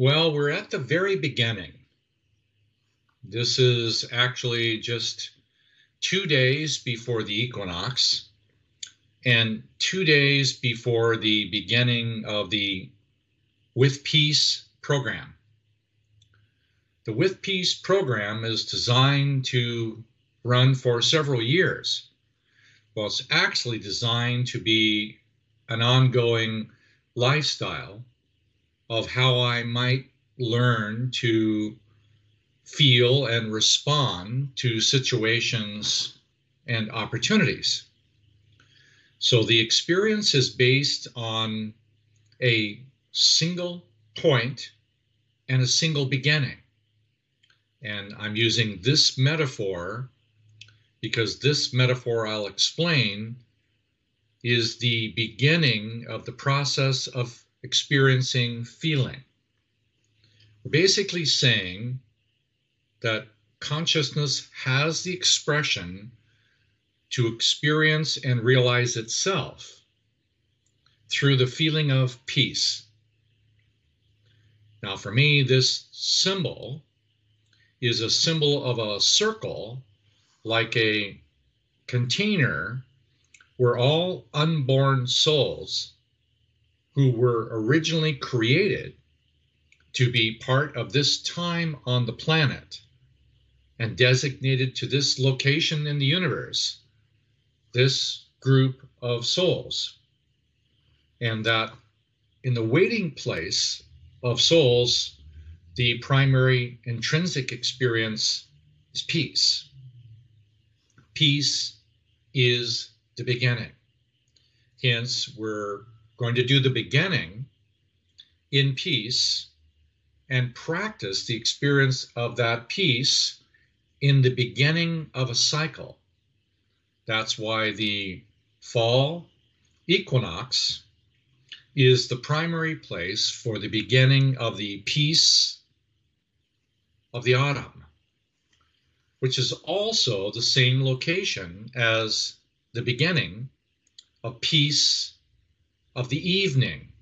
Well, we're at the very beginning. This is actually just two days before the equinox and two days before the beginning of the With Peace program. The With Peace program is designed to run for several years. Well, it's actually designed to be an ongoing lifestyle of how I might learn to feel and respond to situations and opportunities. So the experience is based on a single point and a single beginning. And I'm using this metaphor because this metaphor I'll explain is the beginning of the process of experiencing feeling. We're basically saying that consciousness has the expression to experience and realize itself through the feeling of peace. Now, for me, this symbol is a symbol of a circle like a container where all unborn souls who were originally created to be part of this time on the planet and designated to this location in the universe, this group of souls. And that in the waiting place of souls, the primary intrinsic experience is peace. Peace is the beginning. Hence, we're going to do the beginning in peace and practice the experience of that peace in the beginning of a cycle. That's why the fall equinox is the primary place for the beginning of the peace of the autumn, which is also the same location as the beginning of peace of the evening.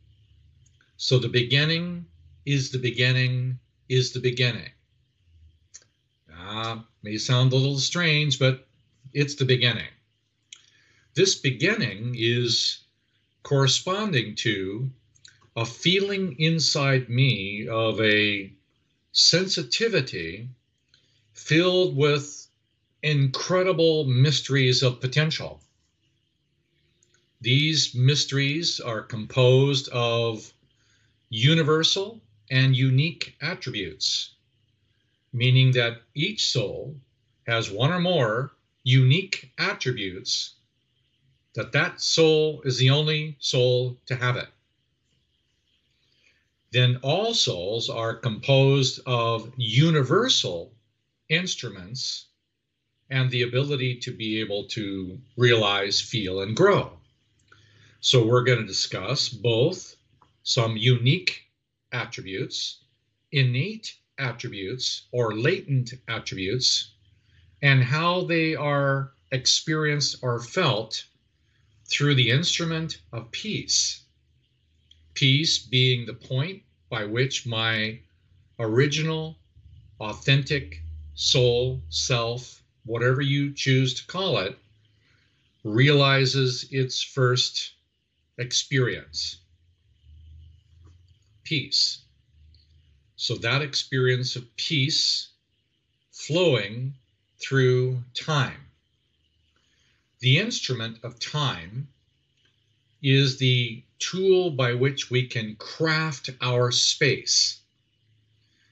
So the beginning is the beginning is the beginning. Ah, may sound a little strange, but it's the beginning. This beginning is corresponding to a feeling inside me of a sensitivity filled with incredible mysteries of potential. These mysteries are composed of universal and unique attributes, meaning that each soul has one or more unique attributes that that soul is the only soul to have it then all souls are composed of universal instruments and the ability to be able to realize, feel, and grow. So, we're going to discuss both some unique attributes, innate attributes, or latent attributes, and how they are experienced or felt through the instrument of peace. Peace being the point by which my original, authentic soul, self, whatever you choose to call it, realizes its first experience peace. So that experience of peace flowing through time. The instrument of time is the tool by which we can craft our space.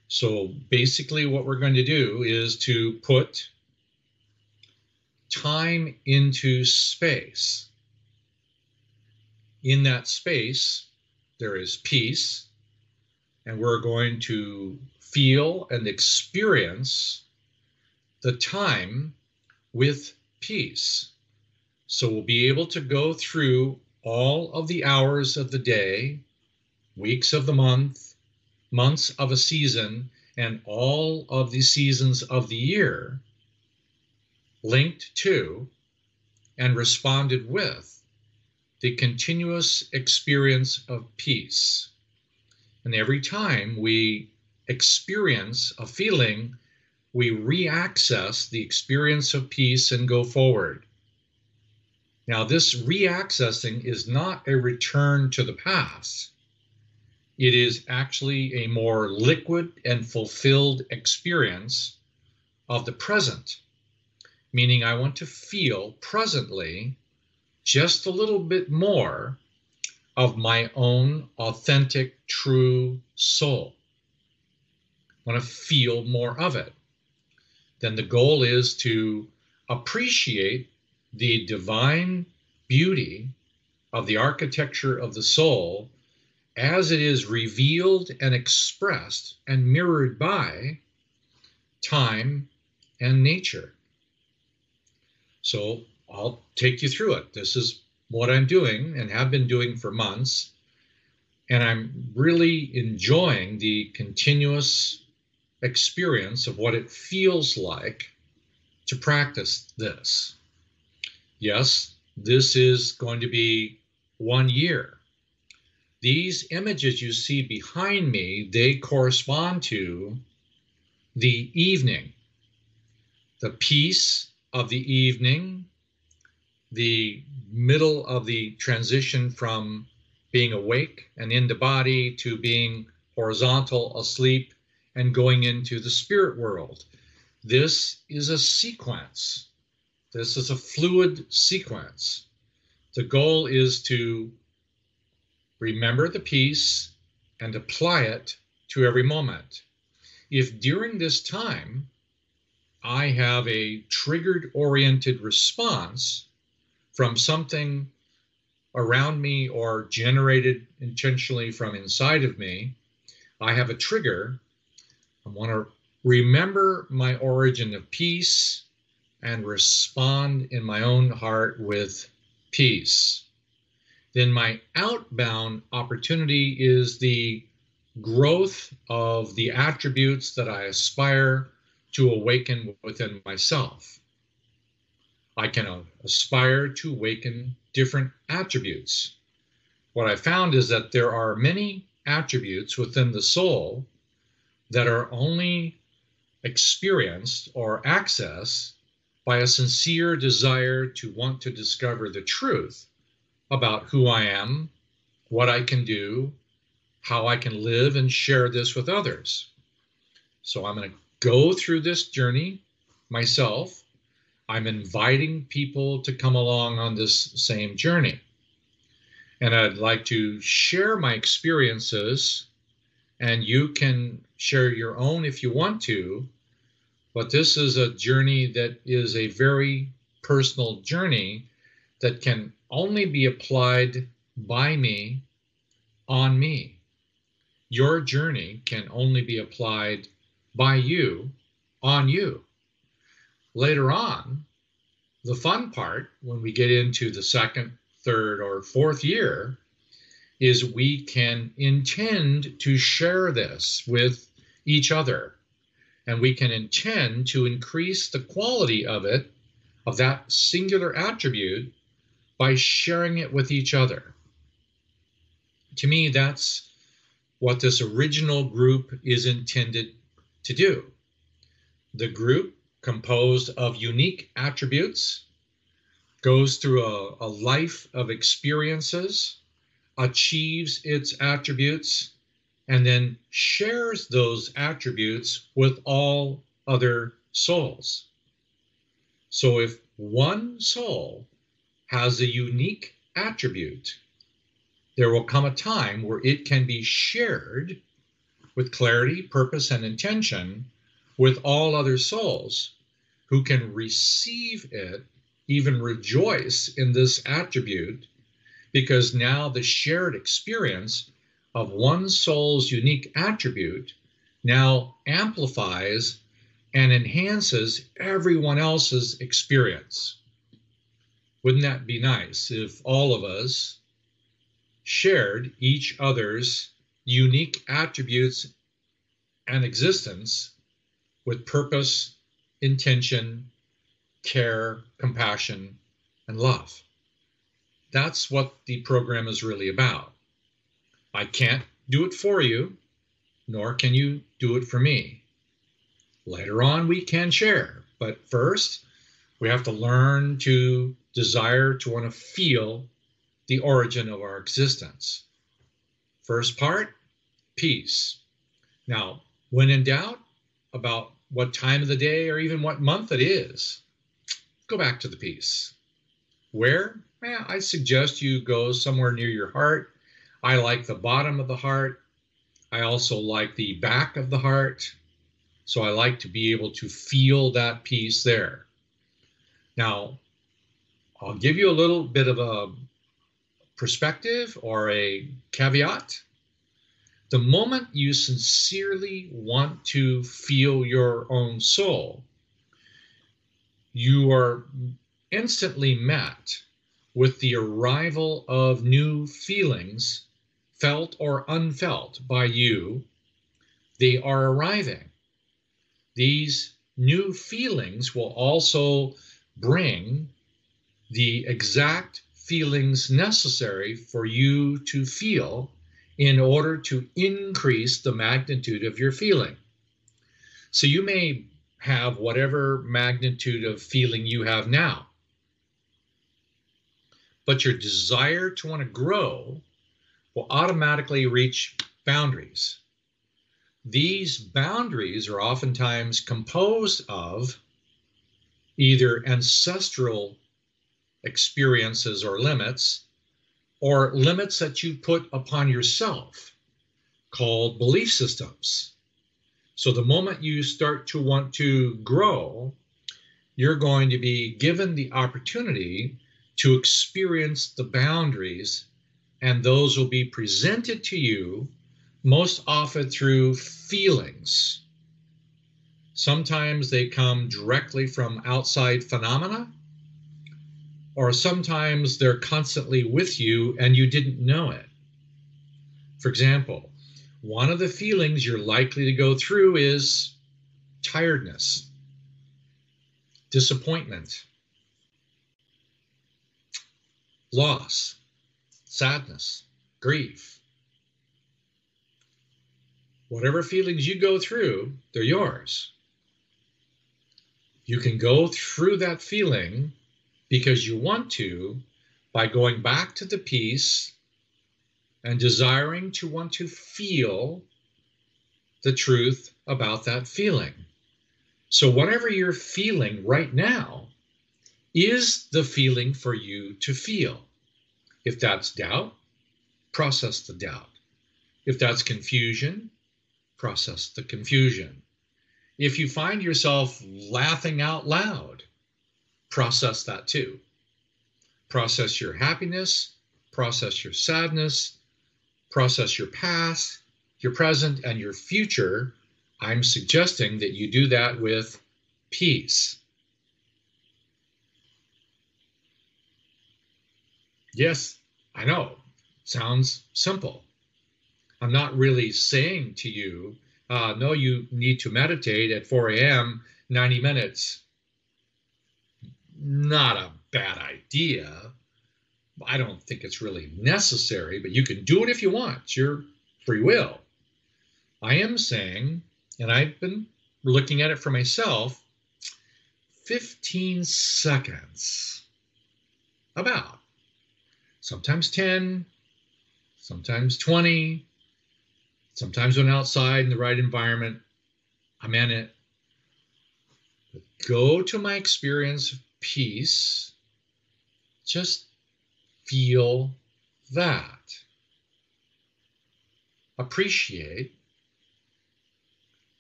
So basically, what we're going to do is to put time into space. In that space, there is peace, and we're going to feel and experience the time with peace. So we'll be able to go through all of the hours of the day, weeks of the month, months of a season, and all of the seasons of the year linked to and responded with the continuous experience of peace. And every time we experience a feeling, we reaccess the experience of peace and go forward. Now, this reaccessing is not a return to the past. It is actually a more liquid and fulfilled experience of the present, meaning I want to feel presently just a little bit more of my own authentic, true soul. I want to feel more of it. Then the goal is to appreciate the divine beauty of the architecture of the soul as it is revealed and expressed and mirrored by time and nature. So I'll take you through it. This is what I'm doing and have been doing for months. And I'm really enjoying the continuous experience of what it feels like to practice this. Yes, this is going to be one year. These images you see behind me, they correspond to the evening, the peace of the evening, the middle of the transition from being awake and in the body to being horizontal, asleep, and going into the spirit world. This is a sequence. This is a fluid sequence. The goal is to remember the peace and apply it to every moment. If during this time I have a triggered oriented response, from something around me or generated intentionally from inside of me, I have a trigger. I want to remember my origin of peace and respond in my own heart with peace. Then my outbound opportunity is the growth of the attributes that I aspire to awaken within myself. I can aspire to awaken different attributes. What I found is that there are many attributes within the soul that are only experienced or accessed by a sincere desire to want to discover the truth about who I am, what I can do, how I can live and share this with others. So I'm going to go through this journey myself I'm inviting people to come along on this same journey. And I'd like to share my experiences, and you can share your own if you want to. But this is a journey that is a very personal journey that can only be applied by me on me. Your journey can only be applied by you on you. Later on, the fun part, when we get into the second, third, or fourth year, is we can intend to share this with each other. And we can intend to increase the quality of it, of that singular attribute, by sharing it with each other. To me, that's what this original group is intended to do. The group composed of unique attributes, goes through a, a life of experiences, achieves its attributes, and then shares those attributes with all other souls. So if one soul has a unique attribute, there will come a time where it can be shared with clarity, purpose, and intention with all other souls who can receive it, even rejoice in this attribute, because now the shared experience of one soul's unique attribute now amplifies and enhances everyone else's experience. Wouldn't that be nice if all of us shared each other's unique attributes and existence with purpose, intention, care, compassion, and love. That's what the program is really about. I can't do it for you, nor can you do it for me. Later on, we can share, but first, we have to learn to desire to want to feel the origin of our existence. First part, peace. Now, when in doubt about what time of the day or even what month it is, go back to the peace. Where? Eh, I suggest you go somewhere near your heart. I like the bottom of the heart. I also like the back of the heart. So I like to be able to feel that peace there. Now, I'll give you a little bit of a perspective or a caveat. The moment you sincerely want to feel your own soul, you are instantly met with the arrival of new feelings, felt or unfelt by you. They are arriving. These new feelings will also bring the exact feelings necessary for you to feel in order to increase the magnitude of your feeling. So you may have whatever magnitude of feeling you have now, but your desire to want to grow will automatically reach boundaries. These boundaries are oftentimes composed of either ancestral experiences or limits, or limits that you put upon yourself called belief systems. So the moment you start to want to grow, you're going to be given the opportunity to experience the boundaries, and those will be presented to you most often through feelings. Sometimes they come directly from outside phenomena, or sometimes they're constantly with you and you didn't know it. For example, one of the feelings you're likely to go through is tiredness, disappointment, loss, sadness, grief. Whatever feelings you go through, they're yours. You can go through that feeling because you want to by going back to the peace and desiring to want to feel the truth about that feeling. So, whatever you're feeling right now is the feeling for you to feel. If that's doubt, process the doubt. If that's confusion, process the confusion. If you find yourself laughing out loud, process that too. Process your happiness, process your sadness, process your past, your present, and your future. I'm suggesting that you do that with peace. Yes, I know. Sounds simple. I'm not really saying to you, uh, no, you need to meditate at 4 a.m. 90 minutes not a bad idea. I don't think it's really necessary, but you can do it if you want. It's your free will. I am saying, and I've been looking at it for myself, 15 seconds. About. Sometimes 10, sometimes 20, sometimes when outside in the right environment, I'm in it. But go to my experience peace, just feel that. Appreciate.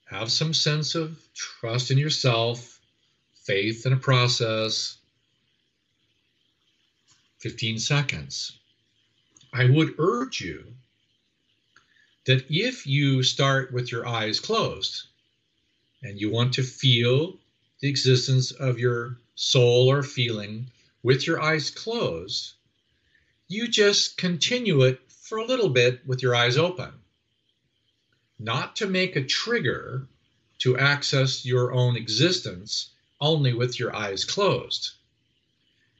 Have some sense of trust in yourself, faith in a process. 15 seconds. I would urge you that if you start with your eyes closed and you want to feel the existence of your soul or feeling with your eyes closed, you just continue it for a little bit with your eyes open. Not to make a trigger to access your own existence only with your eyes closed.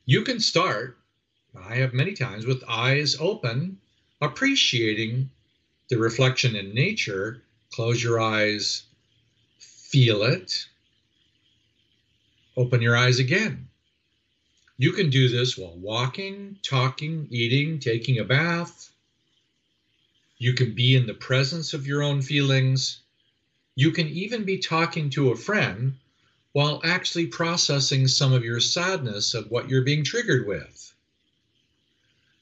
You can start, I have many times, with eyes open, appreciating the reflection in nature, close your eyes, feel it, open your eyes again. You can do this while walking, talking, eating, taking a bath. You can be in the presence of your own feelings. You can even be talking to a friend while actually processing some of your sadness of what you're being triggered with.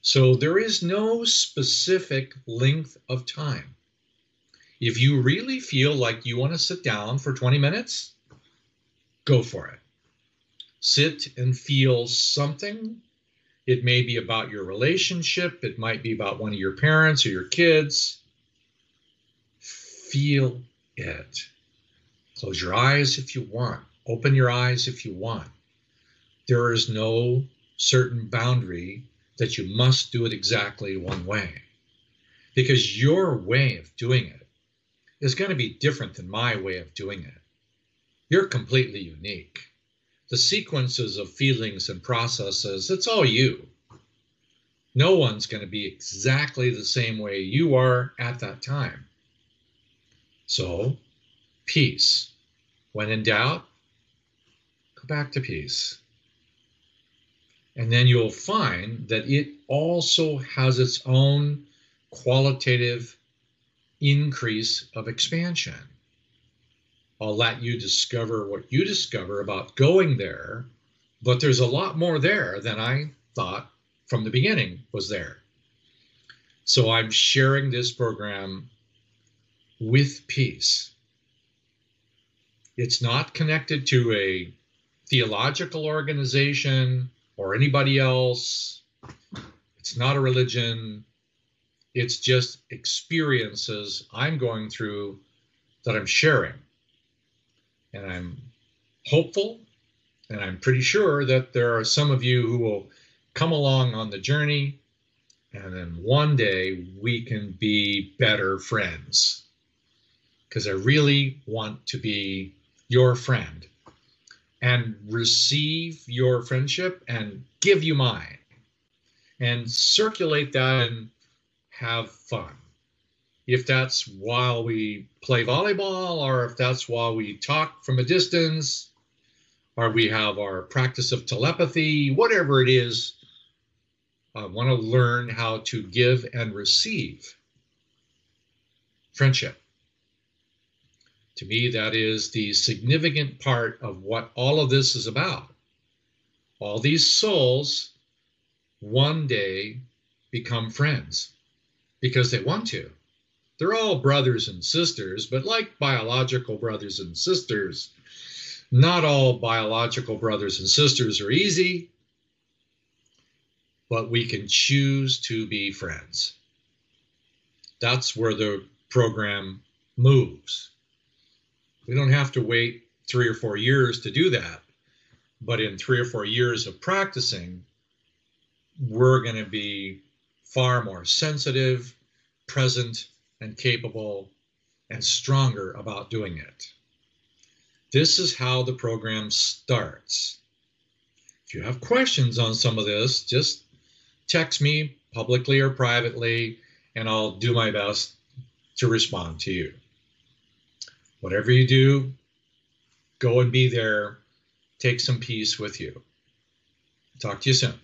So there is no specific length of time. If you really feel like you want to sit down for 20 minutes, go for it. Sit and feel something. It may be about your relationship, it might be about one of your parents or your kids. Feel it. Close your eyes if you want, open your eyes if you want. There is no certain boundary that you must do it exactly one way because your way of doing it is going to be different than my way of doing it. You're completely unique. The sequences of feelings and processes, it's all you. No one's going to be exactly the same way you are at that time. So, peace. When in doubt, go back to peace. And then you'll find that it also has its own qualitative increase of expansion. I'll let you discover what you discover about going there, but there's a lot more there than I thought from the beginning was there. So I'm sharing this program with peace. It's not connected to a theological organization or anybody else. It's not a religion. It's just experiences I'm going through that I'm sharing. And I'm hopeful and I'm pretty sure that there are some of you who will come along on the journey and then one day we can be better friends. Because I really want to be your friend and receive your friendship and give you mine and circulate that and have fun if that's while we play volleyball or if that's while we talk from a distance or we have our practice of telepathy, whatever it is, I want to learn how to give and receive friendship. To me, that is the significant part of what all of this is about. All these souls one day become friends because they want to. They're all brothers and sisters, but like biological brothers and sisters, not all biological brothers and sisters are easy, but we can choose to be friends. That's where the program moves. We don't have to wait three or four years to do that, but in three or four years of practicing, we're going to be far more sensitive, present, and capable and stronger about doing it. This is how the program starts. If you have questions on some of this, just text me publicly or privately, and I'll do my best to respond to you. Whatever you do, go and be there. Take some peace with you. Talk to you soon.